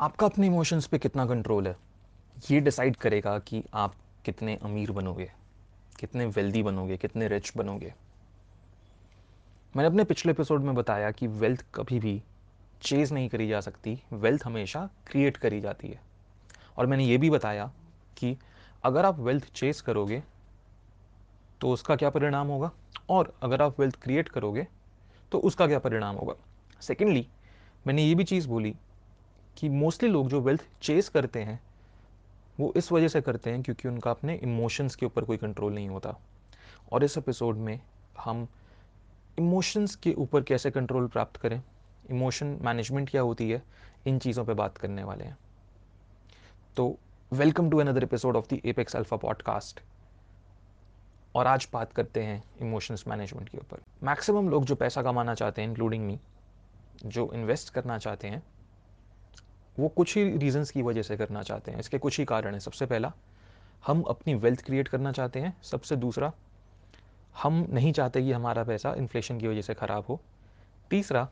आपका अपने इमोशंस पे कितना कंट्रोल है? ये डिसाइड करेगा कि आप कितने अमीर बनोगे, कितने वेल्दी बनोगे, कितने रिच बनोगे। मैंने अपने पिछले एपिसोड में बताया कि वेल्थ कभी भी चेज नहीं करी जा सकती वेल्थ हमेशा क्रिएट करी जाती है। और मैंने ये भी बताया कि अगर आप वेल्थ चेज करोगे तो उसका क्या परिणाम होगा? और अगर आप वेल्थ क्रिएट करोगे तो उसका क्या परिणाम होगा? सेकेंडली मैंने ये भी चीज़ बोली कि मोस्टली लोग जो वेल्थ चेस करते हैं, वो इस वजह से करते हैं क्योंकि उनका अपने इमोशंस के ऊपर कोई कंट्रोल नहीं होता। और इस एपिसोड में हम इमोशंस के ऊपर कैसे कंट्रोल प्राप्त करें इमोशन मैनेजमेंट क्या होती है, इन चीज़ों पे बात करने वाले हैं। तो welcome to another episode of the apex alpha podcast और आज बात करते हैं इमोशंस मैनेजमेंट के ऊपर। मैक्सिमम लोग जो पैसा कमाना चाहते हैं इंक्लूडिंग मी जो इन्वेस्ट करना चाहते हैं वो कुछ ही रीजंस की वजह से करना चाहते हैं। इसके कुछ ही कारण हैं। सबसे पहला, हम अपनी वेल्थ क्रिएट करना चाहते हैं। सबसे दूसरा, हम नहीं चाहते कि हमारा पैसा इन्फ्लेशन की वजह से ख़राब हो। तीसरा,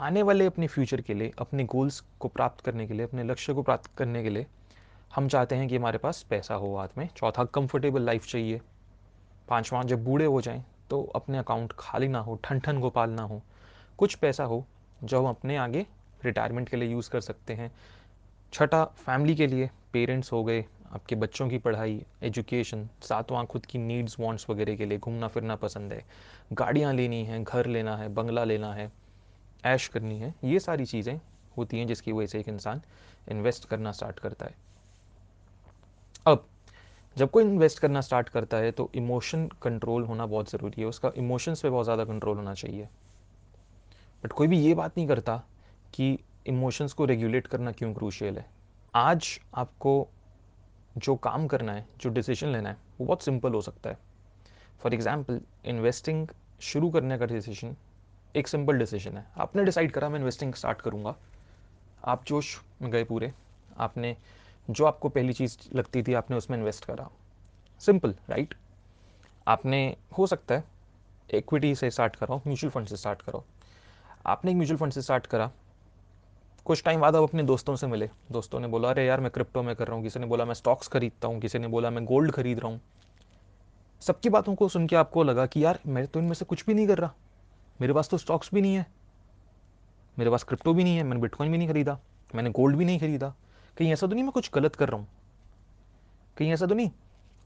आने वाले अपने फ्यूचर के लिए, अपने गोल्स को प्राप्त करने के लिए, अपने लक्ष्य को प्राप्त करने के लिए, हम चाहते हैं कि हमारे पास पैसा हो हाथ में। चौथा कंफर्टेबल लाइफ चाहिए। पाँचवा, जब बूढ़े हो जाएँ तो अपने अकाउंट खाली ना हो ठन ठन गोपाल ना हो। कुछ पैसा हो, जो हम अपने आगे रिटायरमेंट के लिए यूज़ कर सकते हैं। छठा फैमिली के लिए पेरेंट्स हो गए, आपके बच्चों की पढ़ाई एजुकेशन सातवां खुद की नीड्स वांट्स वगैरह के लिए घूमना फिरना पसंद है। गाड़ियाँ लेनी हैं, घर लेना है, बंगला लेना है, ऐश करनी है, ये सारी चीज़ें होती हैं जिसकी वजह से एक इंसान इन्वेस्ट करना स्टार्ट करता है। अब, जब कोई इन्वेस्ट करना स्टार्ट करता है तो इमोशन कंट्रोल होना बहुत ज़रूरी है, उसका इमोशंस पे बहुत ज़्यादा कंट्रोल होना चाहिए। बट कोई भी ये बात नहीं करता कि इमोशंस को रेगुलेट करना क्यों क्रूशियल है? आज आपको जो काम करना है, जो डिसीज़न लेना है, वो बहुत सिंपल हो सकता है। फॉर एग्ज़ाम्पल इन्वेस्टिंग शुरू करने का डिसीज़न एक सिंपल डिसीज़न है। आपने डिसाइड करा, मैं इन्वेस्टिंग स्टार्ट करूँगा। आप जोश में गए पूरे। आपने, जो आपको पहली चीज़ लगती थी, आपने उसमें इन्वेस्ट करा। सिंपल राइट आपने, हो सकता है इक्विटी से स्टार्ट कराओ म्यूचुअल फंड से स्टार्ट करो आपने एक म्यूचुअल फंड से स्टार्ट करा कुछ टाइम बाद अब अपने दोस्तों से मिले। दोस्तों ने बोला, अरे यार, मैं क्रिप्टो में कर रहा हूँ। किसी ने बोला, मैं स्टॉक्स खरीदता हूँ। किसी ने बोला, मैं गोल्ड खरीद रहा हूँ। सबकी बातों को सुन के आपको लगा कि यार मैं तो इनमें से कुछ भी नहीं कर रहा। मेरे पास तो स्टॉक्स भी नहीं है। मेरे पास क्रिप्टो भी नहीं है। मैंने बिटकॉइन भी नहीं खरीदा। मैंने गोल्ड भी नहीं खरीदा। कहीं ऐसा तो नहीं मैं कुछ गलत कर रहा हूँ? कहीं ऐसा तो नहीं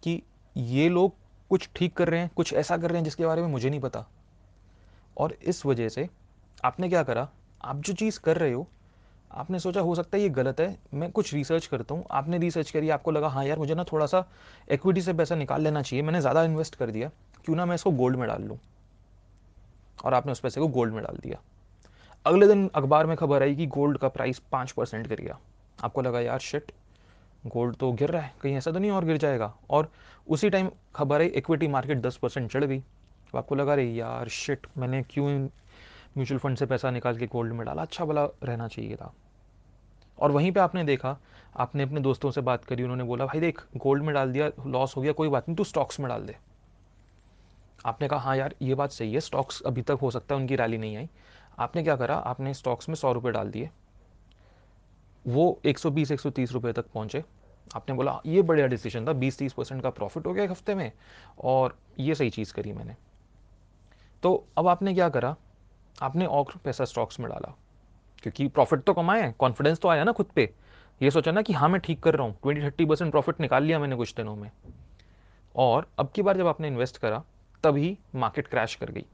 कि ये लोग कुछ ठीक कर रहे हैं, कुछ ऐसा कर रहे हैं जिसके बारे में मुझे नहीं पता? और इस वजह से आपने क्या करा? आप जो चीज़ कर रहे हो आपने सोचा हो सकता है ये गलत है, मैं कुछ रिसर्च करता हूँ। आपने रिसर्च करी, आपको लगा हाँ यार, मुझे ना थोड़ा सा इक्विटी से पैसा निकाल लेना चाहिए, मैंने ज़्यादा इन्वेस्ट कर दिया, क्यों ना मैं इसको गोल्ड में डाल लूँ? और आपने उस पैसे को गोल्ड में डाल दिया। अगले दिन अखबार में खबर आई कि गोल्ड का प्राइस पाँच परसेंट गिर गया। आपको लगा, यार शिट गोल्ड तो गिर रहा है, कहीं ऐसा तो नहीं और गिर जाएगा? और उसी टाइम खबर आई इक्विटी मार्केट दस परसेंट चढ़ गई। तो आपको लगा रही यार शिट मैंने क्यों म्यूचुअल फंड से पैसा निकाल के गोल्ड में डाला। अच्छा भला रहना चाहिए था। और वहीं पे आपने देखा, आपने अपने दोस्तों से बात करी, उन्होंने बोला, भाई देख, गोल्ड में डाल दिया, लॉस हो गया, कोई बात नहीं, तू स्टॉक्स में डाल दे। आपने कहा हाँ यार, ये बात सही है, स्टॉक्स अभी तक हो सकता है, उनकी रैली नहीं आई। आपने क्या करा, आपने स्टॉक्स में सौ रुपये डाल दिए। वो 120 130 रुपए तक पहुँचे। आपने बोला, ये बढ़िया डिसीज़न था 20 30 परसेंट का प्रॉफिट हो गया एक हफ़्ते में, और ये सही चीज़ करी मैंने। तो अब आपने क्या करा आपने और पैसा स्टॉक्स में डाला। क्योंकि प्रॉफिट तो कमाए कॉन्फिडेंस तो आया ना खुद पे। ये सोचा ना कि हाँ मैं ठीक कर रहा हूँ ट्वेंटी थर्टी परसेंट प्रॉफिट निकाल लिया मैंने कुछ दिनों में। और अब की बार जब आपने इन्वेस्ट करा, तभी मार्केट क्रैश कर गई।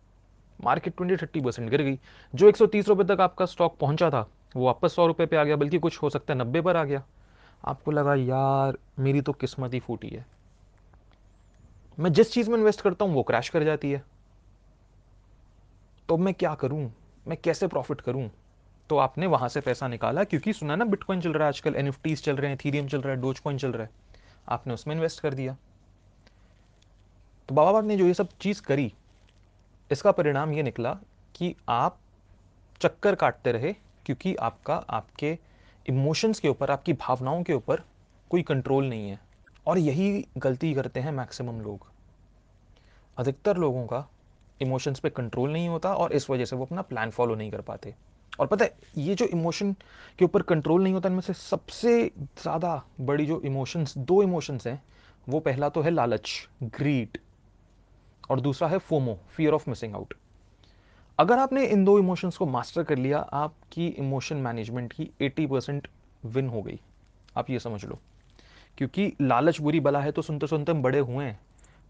मार्केट ट्वेंटी थर्टी परसेंट गिर गई। जो एक सौ तीस रुपये तक आपका स्टॉक पहुँचा था, वो वापस सौ रुपये पे आ गया, बल्कि कुछ हो सकता है नब्बे पर आ गया। आपको लगा, यार, मेरी तो किस्मत ही फूटी है। मैं जिस चीज़ में इन्वेस्ट करता हूँ, वो क्रैश कर जाती है। तो मैं क्या करूँ? मैं कैसे प्रॉफिट करूँ? तो आपने वहाँ से पैसा निकाला, क्योंकि सुना ना बिटकॉइन चल रहा है आजकल एन चल रहे हैं थीरियम चल रहा है डोज चल रहा है। आपने उसमें इन्वेस्ट कर दिया। तो बाबा बाग ने जो ये सब चीज़ करी, इसका परिणाम ये निकला कि आप चक्कर काटते रहे, क्योंकि आपका, आपके इमोशंस के ऊपर, आपकी भावनाओं के ऊपर कोई कंट्रोल नहीं है। और यही गलती करते हैं मैक्सिमम लोग। अधिकतर लोगों का इमोशंस पे कंट्रोल नहीं होता और इस वजह से वो अपना प्लान फॉलो नहीं कर पाते। और पता है, ये जो इमोशन के ऊपर कंट्रोल नहीं होता, इनमें से सबसे ज़्यादा बड़ी जो इमोशंस दो इमोशंस हैं, वो पहला तो है लालच ग्रीड और दूसरा है FOMO fear of missing out अगर आपने इन दो इमोशंस को मास्टर कर लिया, आपकी इमोशन मैनेजमेंट की 80 परसेंट विन हो गई। आप ये समझ लो। क्योंकि लालच बुरी बला है तो सुनते सुनते हम बड़े हुए हैं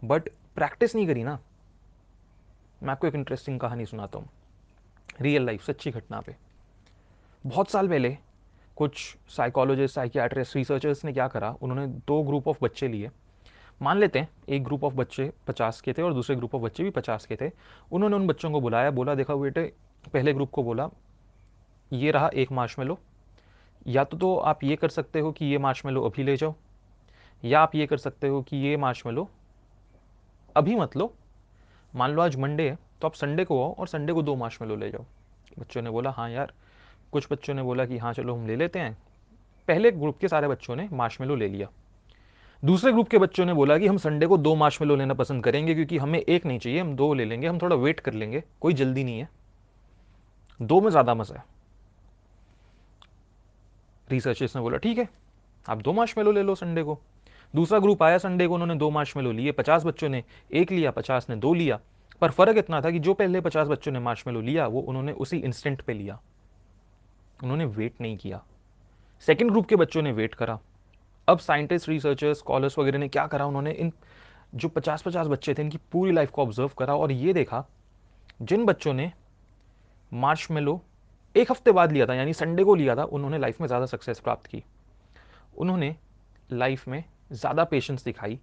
बट प्रैक्टिस नहीं करी ना। मैं आपको एक इंटरेस्टिंग कहानी सुनाता हूँ। रियल लाइफ सच्ची घटना पे। बहुत साल पहले कुछ साइकोलॉजिस्ट साइकियाट्रिस्ट रिसर्चर्स ने क्या करा उन्होंने दो ग्रुप ऑफ़ बच्चे लिए। मान लेते हैं एक ग्रुप ऑफ़ बच्चे पचास के थे और दूसरे ग्रुप ऑफ़ बच्चे भी पचास के थे। उन्होंने उन बच्चों को बुलाया बोला देखा बेटे पहले ग्रुप को बोला ये रहा एक मार्श में लो या तो, तो आप ये कर सकते हो कि ये मार्श में लो अभी ले जाओ या आप ये कर सकते हो कि ये मार्श में लो अभी मत लो मान लो आज मंडे है तो आप संडे को आओ और संडे को दो मार्च में लो, ले जाओ। बच्चों ने बोला हाँ यार। कुछ बच्चों ने बोला कि हाँ चलो हम ले लेते हैं। पहले ग्रुप के सारे बच्चों ने मार्श में लो लिया। दूसरे ग्रुप के बच्चों ने बोला कि, हम संडे को दो मार्च में लो, लेना पसंद करेंगे, क्योंकि हमें एक नहीं चाहिए, हम दो ले लेंगे, हम थोड़ा वेट कर लेंगे, कोई जल्दी नहीं है। दो में ज़्यादा मज़ा है। रिसर्चर्स ने बोला, ठीक है, आप दो मार्च में लो, ले लो संडे को। दूसरा ग्रुप आया संडे को, उन्होंने दो मार्च में लो लिए, पचास बच्चों ने एक लिया, पचास ने दो लिया। पर फ़र्क इतना था कि जो पहले पचास बच्चों ने मार्च में लो लिया, वो उन्होंने उसी इंस्टेंट पे लिया। उन्होंने वेट नहीं किया। सेकेंड ग्रुप के बच्चों ने वेट करा। अब साइंटिस्ट रिसर्चर्स स्कॉलर्स वगैरह ने क्या करा? उन्होंने इन जो पचास पचास बच्चे थे, इनकी पूरी लाइफ को ऑब्ज़र्व करा और ये देखा, जिन बच्चों ने मार्च में लो, एक हफ़्ते बाद लिया था, यानी संडे को लिया था, उन्होंने लाइफ में ज़्यादा सक्सेस प्राप्त की। उन्होंने लाइफ में ज़्यादा पेशेंस दिखाई,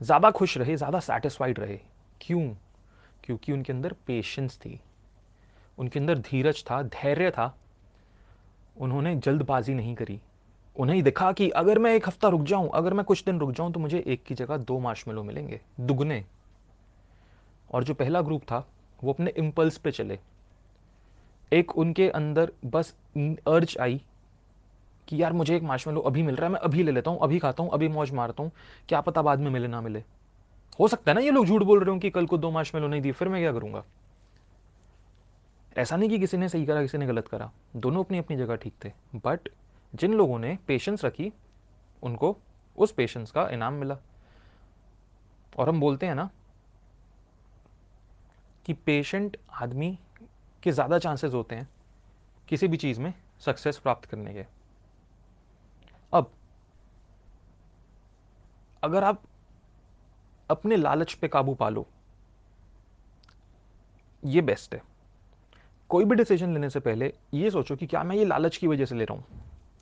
ज़्यादा खुश रहे, ज़्यादा सेटिस्फाइड रहे। क्यों? क्योंकि उनके अंदर पेशेंस थी। उनके अंदर धीरज था, धैर्य था। उन्होंने जल्दबाजी नहीं करी। उन्हें दिखा कि अगर मैं एक हफ़्ता रुक जाऊँ, अगर मैं कुछ दिन रुक जाऊँ तो मुझे एक की जगह दो मार्शमेलो मिलेंगे, दुगने। और जो पहला ग्रुप था, वो अपने इम्पल्स पे चले। एक उनके अंदर बस अर्ज़ आई कि यार मुझे एक मार्शमेलो अभी मिल रहा है, मैं अभी ले लेता हूँ, अभी खाता हूँ, अभी मौज मारता हूँ, क्या पता बाद में मिले ना मिले। हो सकता है ना ये लोग झूठ बोल रहे हो कि कल को दो मार्शमेलो नहीं दिए, फिर मैं क्या करूँगा? ऐसा नहीं कि किसी ने सही करा, किसी ने गलत करा, दोनों अपनी अपनी जगह ठीक थे बट जिन लोगों ने पेशेंस रखी, उनको उस पेशेंस का इनाम मिला। और हम बोलते हैं ना कि पेशेंट आदमी के ज़्यादा चांसेस होते हैं किसी भी चीज़ में सक्सेस प्राप्त करने के। अब, अगर आप अपने लालच पे काबू पालो ये बेस्ट है। कोई भी डिसीज़न लेने से पहले ये सोचो कि क्या मैं ये लालच की वजह से ले रहा हूँ?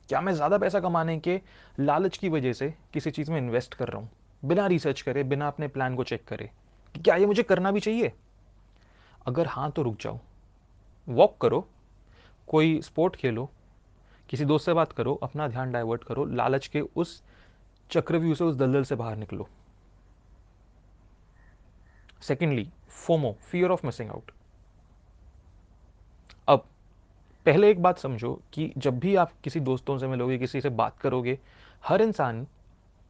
क्या मैं ज़्यादा पैसा कमाने के लालच की वजह से किसी चीज़ में इन्वेस्ट कर रहा हूँ? बिना रिसर्च करे, बिना अपने प्लान को चेक करे, कि क्या ये मुझे करना भी चाहिए? अगर हाँ तो रुक जाओ। वॉक करो। कोई स्पोर्ट खेलो किसी दोस्त से बात करो, अपना ध्यान डाइवर्ट करो, लालच के उस चक्रव्यूह से, उस दलदल से बाहर निकलो। Secondly FOMO fear of missing out अब, पहले एक बात समझो कि जब भी आप किसी दोस्तों से मिलोगे, किसी से बात करोगे, हर इंसान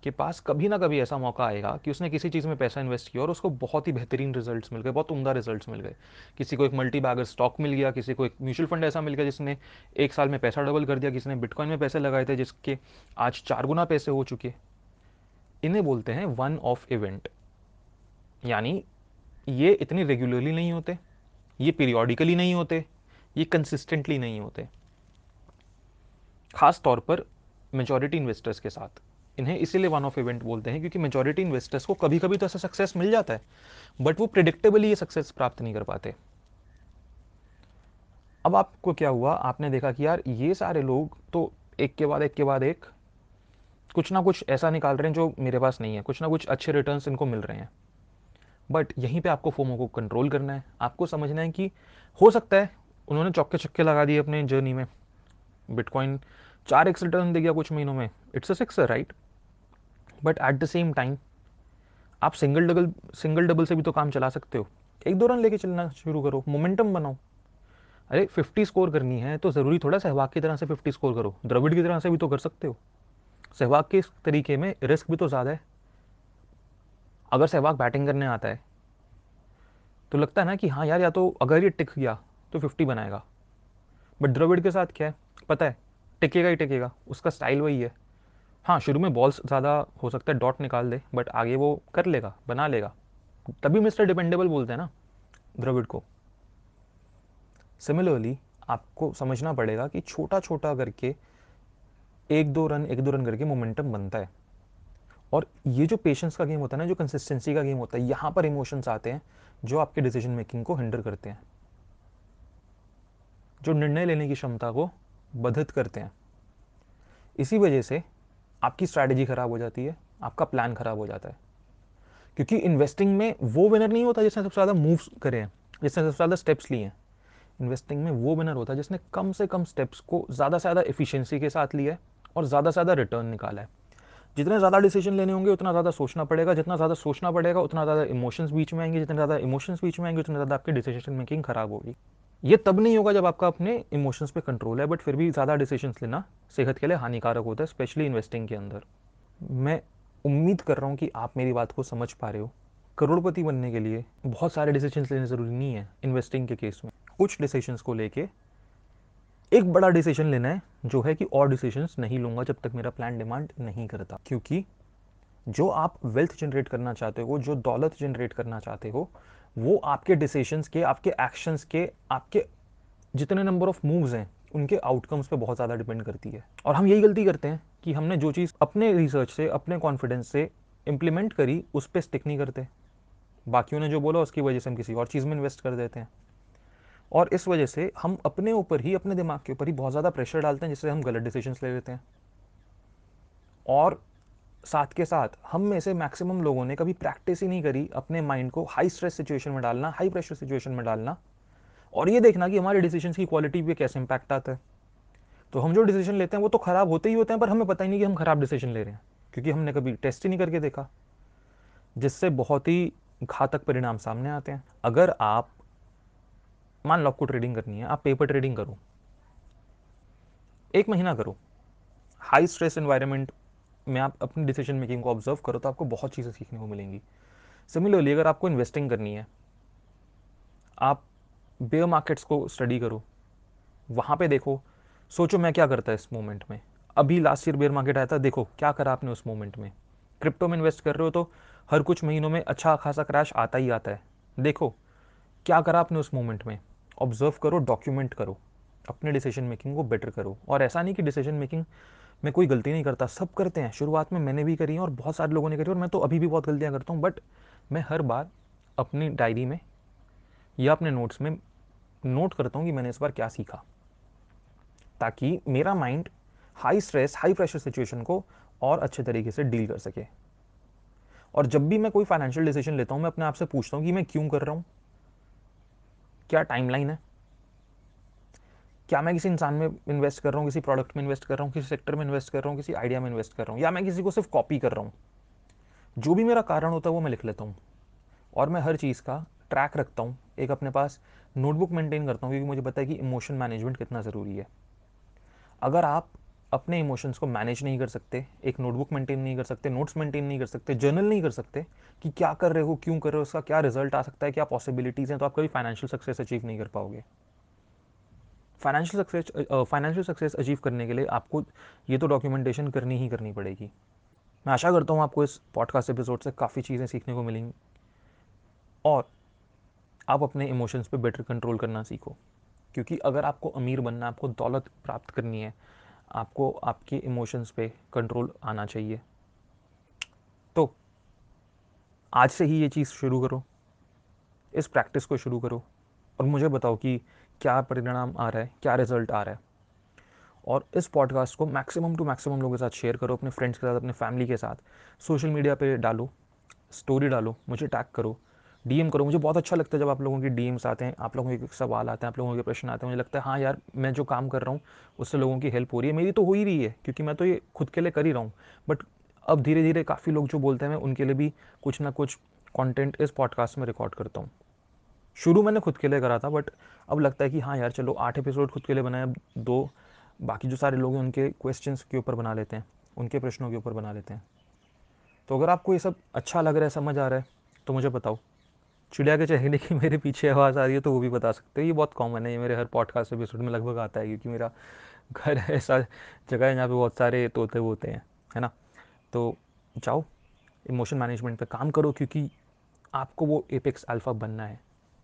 के पास कभी ना कभी ऐसा मौका आएगा कि उसने किसी चीज़ में पैसा इन्वेस्ट किया और उसको बहुत ही बेहतरीन रिजल्ट्स मिल गए, बहुत उमदा रिजल्ट्स मिल गए। किसी को एक मल्टी बैगर स्टॉक मिल गया, किसी को एक म्यूचुअल फंड ऐसा मिल गया जिसने एक साल में पैसा डबल कर दिया, किसी ने बिटकॉइन में पैसे लगाए थे जिसके आज चार गुना पैसे हो चुके इन्हें बोलते हैं वन ऑफ़ इवेंट यानी ये इतनी रेगुलरली नहीं होते, ये पीरियोडिकली नहीं होते, ये कंसिस्टेंटली नहीं होते। खास तौर पर मेजॉरिटी इन्वेस्टर्स के साथ। इन्हें इसीलिए वन ऑफ़ इवेंट बोलते हैं क्योंकि मेजोरिटी इन्वेस्टर्स को कभी कभी तो ऐसा सक्सेस मिल जाता है बट वो प्रिडिक्टेबली ये सक्सेस प्राप्त नहीं कर पाते। अब आपको क्या हुआ? आपने देखा कि यार ये सारे लोग तो एक के बाद एक के बाद एक कुछ ना कुछ ऐसा निकाल रहे हैं जो मेरे पास नहीं है, कुछ ना कुछ अच्छे रिटर्न इनको मिल रहे हैं। बट यहीं पे आपको फोमो को कंट्रोल करना है। आपको समझना है कि हो सकता है उन्होंने चौके छक्के लगा दिए अपने जर्नी में। बिटकॉइन चार एक्स रिटर्न दे गया कुछ महीनों में। It's a six right but at the same time आप सिंगल डबल सिंगल डबल से भी तो काम चला सकते हो। एक दो रन लेके चलना शुरू करो मोमेंटम बनाओ। अरे फिफ्टी स्कोर करनी है तो ज़रूरी थोड़ा सहवाग की तरह से फिफ्टी स्कोर करो। द्रविड की तरह से भी तो कर सकते हो। सहवाग के तरीके में रिस्क भी तो ज़्यादा है। अगर सहवाग बैटिंग करने आता है तो लगता है ना कि हाँ यार, या तो अगर ये टिक गया तो फिफ्टी बनाएगा। बट द्रविड के साथ क्या है? पता है, टिकेगा ही टिकेगा, उसका स्टाइल वही है। हाँ शुरू में बॉल्स ज़्यादा हो सकता है डॉट निकाल दे बट आगे वो कर लेगा, बना लेगा। तभी मिस्टर डिपेंडेबल बोलते हैं ना, द्रविड को। सिमिलरली आपको समझना पड़ेगा कि छोटा छोटा करके, एक दो रन एक दो रन करके मोमेंटम बनता है। और ये जो पेशेंस का गेम होता है ना, जो कंसिस्टेंसी का गेम होता है, यहाँ पर इमोशंस आते हैं, जो आपके डिसीज़न मेकिंग को हिंडर करते हैं। जो निर्णय लेने की क्षमता को बाधित करते हैं। इसी वजह से आपकी स्ट्रैटेजी खराब हो जाती है, आपका प्लान खराब हो जाता है। क्योंकि इन्वेस्टिंग में वो विनर नहीं होता जिसने सबसे ज़्यादा मूव्स करे हैं, जिसने सबसे ज़्यादा स्टेप्स लिए हैं। इन्वेस्टिंग में वो विनर होता है जिसने कम से कम स्टेप्स को ज़्यादा से ज़्यादा एफिशिएंसी के साथ लिया है और ज़्यादा से ज़्यादा रिटर्न निकाला है। जितने ज़्यादा डिसीज़न लेने होंगे, उतना ज़्यादा सोचना पड़ेगा, जितना ज़्यादा सोचना पड़ेगा, उतना ज़्यादा इमोशंस बीच में आएँगे, जितने ज़्यादा इमोशंस बीच में आएँगे, उतना ज़्यादा आपकी डिसीज़न मेकिंग खराब होगी। ये तब नहीं होगा जब आपका अपने इमोशंस पे कंट्रोल है बट फिर भी ज़्यादा डिसीजंस लेना सेहत के लिए हानिकारक होता है स्पेशली इन्वेस्टिंग के अंदर। मैं उम्मीद कर रहा हूँ कि आप मेरी बात को समझ पा रहे हो। करोड़पति बनने के लिए बहुत सारे डिसीजंस लेने ज़रूरी नहीं है इन्वेस्टिंग के केस में। कुछ डिसीजंस को लेके एक बड़ा डिसीज़न लेना है, जो है कि और डिसीजंस नहीं लूँगा जब तक मेरा प्लान डिमांड नहीं करता। क्योंकि जो आप वेल्थ जनरेट करना चाहते हो, जो दौलत जनरेट करना चाहते हो वो आपके डिसीशंस के, आपके एक्शंस के, आपके जितने नंबर ऑफ़ मूव्स हैं, उनके आउटकम्स पे बहुत ज़्यादा डिपेंड करती है। और हम यही गलती करते हैं कि हमने जो चीज़ अपने रिसर्च से, अपने कॉन्फिडेंस से इम्प्लीमेंट करी, उस पर स्टिक नहीं करते। बाकियों ने जो बोला, उसकी वजह से हम किसी और चीज़ में इन्वेस्ट कर देते हैं। और इस वजह से हम अपने ऊपर ही, अपने दिमाग के ऊपर ही बहुत ज़्यादा प्रेशर डालते हैं, जिससे हम गलत डिसीजंस ले लेते हैं। और साथ के साथ हम में से मैक्सिमम लोगों ने कभी प्रैक्टिस ही नहीं करी अपने माइंड को हाई स्ट्रेस सिचुएशन में डालना हाई प्रेशर सिचुएशन में डालना। और ये देखना कि हमारे डिसीज़न की क्वालिटी पे कैसे इंपैक्ट आता है। तो हम जो डिसीज़न लेते हैं वो तो ख़राब होते ही होते हैं, पर हमें पता ही नहीं कि हम ख़राब डिसीज़न ले रहे हैं, क्योंकि हमने कभी टेस्ट ही नहीं करके देखा। जिससे बहुत ही घातक परिणाम सामने आते हैं। अगर आप, मान लो आपको ट्रेडिंग करनी है, आप पेपर ट्रेडिंग करो। एक महीना करो। हाई स्ट्रेस एनवायरनमेंट में आप अपनी डिसीज़न मेकिंग को ऑब्ज़र्व करो तो आपको बहुत चीज़ें सीखने को मिलेंगी। सिमिलरली अगर आपको इन्वेस्टिंग करनी है, आप बेयर मार्केट्स को स्टडी करो। वहाँ पे देखो, सोचो मैं क्या करता है इस मोमेंट में। अभी लास्ट ईयर बेयर मार्केट आया था, देखो क्या करा आपने उस मोमेंट में। क्रिप्टो में इन्वेस्ट कर रहे हो तो हर कुछ महीनों में अच्छा खासा क्रैश आता ही आता है। देखो क्या करा आपने उस मोमेंट में। ऑब्ज़र्व करो डॉक्यूमेंट करो। अपने डिसीज़न मेकिंग को बेटर करो। और ऐसा नहीं कि डिसीज़न मेकिंग में कोई गलती नहीं करता, सब करते हैं। शुरुआत में मैंने भी करी है और बहुत सारे लोगों ने करी और मैं तो अभी भी बहुत गलतियाँ करता हूँ बट मैं हर बार अपनी डायरी में या अपने नोट्स में नोट करता हूँ कि मैंने इस बार क्या सीखा। ताकि मेरा mind high stress high pressure situation को और अच्छे तरीके से डील कर सके। और जब भी मैं कोई फाइनेंशियल डिसीज़न लेता हूँ, मैं अपने आप से पूछता हूँ कि मैं क्यों कर रहा हूँ? क्या टाइमलाइन है? क्या मैं किसी इंसान में इन्वेस्ट कर रहा हूँ, किसी प्रोडक्ट में इन्वेस्ट कर रहा हूँ, किसी सेक्टर में इन्वेस्ट कर रहा हूँ, किसी आइडिया में इन्वेस्ट कर रहा हूँ, या मैं किसी को सिर्फ़ कॉपी कर रहा हूँ? जो भी मेरा कारण होता है वो मैं लिख लेता हूँ। और मैं हर चीज़ का ट्रैक रखता हूँ, एक अपने पास नोटबुक मेंटेन करता हूँ, क्योंकि मुझे पता है कि इमोशन मैनेजमेंट कितना ज़रूरी है। अगर आप अपने इमोशंस को मैनेज नहीं कर सकते, एक नोटबुक मेंटेन नहीं कर सकते नोट्स मेंटेन नहीं कर सकते जर्नल नहीं कर सकते कि क्या कर रहे हो, क्यों कर रहे हो, उसका क्या रिज़ल्ट आ सकता है, क्या पॉसिबिलिटीज़ हैं तो आप कभी फाइनेंशियल सक्सेस अचीव नहीं कर पाओगे। Financial success financial success achieve करने के लिए आपको ये तो डॉक्यूमेंटेशन करनी ही करनी पड़ेगी। मैं आशा करता हूँ आपको इस पॉडकास्ट एपिसोड से काफ़ी चीज़ें सीखने को मिलेंगी। और आप अपने इमोशंस पे बेटर कंट्रोल करना सीखो। क्योंकि अगर आपको अमीर बनना, आपको दौलत प्राप्त करनी है, आपको आपके इमोशंस पे कंट्रोल आना चाहिए। तो आज से ही ये चीज़ शुरू करो। इस प्रैक्टिस को शुरू करो। और मुझे बताओ कि क्या परिणाम आ रहा है, क्या रिज़ल्ट आ रहा है। और इस पॉडकास्ट को मैक्सिमम टू मैक्सिमम लोगों के साथ शेयर करो, अपने फ्रेंड्स के साथ, अपने फैमिली के साथ। सोशल मीडिया पे डालो स्टोरी डालो, मुझे टैग करो डीएम करो। मुझे बहुत अच्छा लगता है जब आप लोगों के डीएम्स आते हैं, आप लोगों के सवाल आते हैं, आप लोगों के प्रश्न आते हैं। मुझे लगता है हाँ यार, मैं जो काम कर रहा हूँ, उससे लोगों की हेल्प हो रही है। मेरी तो हो ही रही है, क्योंकि मैं तो ये खुद के लिए कर ही रहा हूँ। बट अब धीरे धीरे काफ़ी लोग जो बोलते हैं, मैं उनके लिए भी कुछ ना कुछ कॉन्टेंट इस पॉडकास्ट में रिकॉर्ड करता हूँ। शुरू मैंने खुद के लिए करा था बट अब लगता है कि हाँ यार, चलो आठ एपिसोड खुद के लिए बनाए, अब दो, बाकी जो सारे लोग हैं उनके क्वेश्चंस के ऊपर बना लेते हैं, उनके प्रश्नों के ऊपर बना लेते हैं। तो अगर आपको ये सब अच्छा लग रहा है, समझ आ रहा है तो मुझे बताओ। चिड़िया के चहकने की मेरे पीछे आवाज़ आ रही है तो वो भी बता सकते हो। ये बहुत कॉमन है, ये मेरे हर पॉडकास्ट एपिसोड में लगभग आता है, क्योंकि मेरा घर ऐसा जगह है जहाँ पे बहुत सारे तोते वोते हैं, है ना? तो जाओ इमोशन मैनेजमेंट पे काम करो, क्योंकि आपको वो एपेक्स अल्फ़ा बनना है।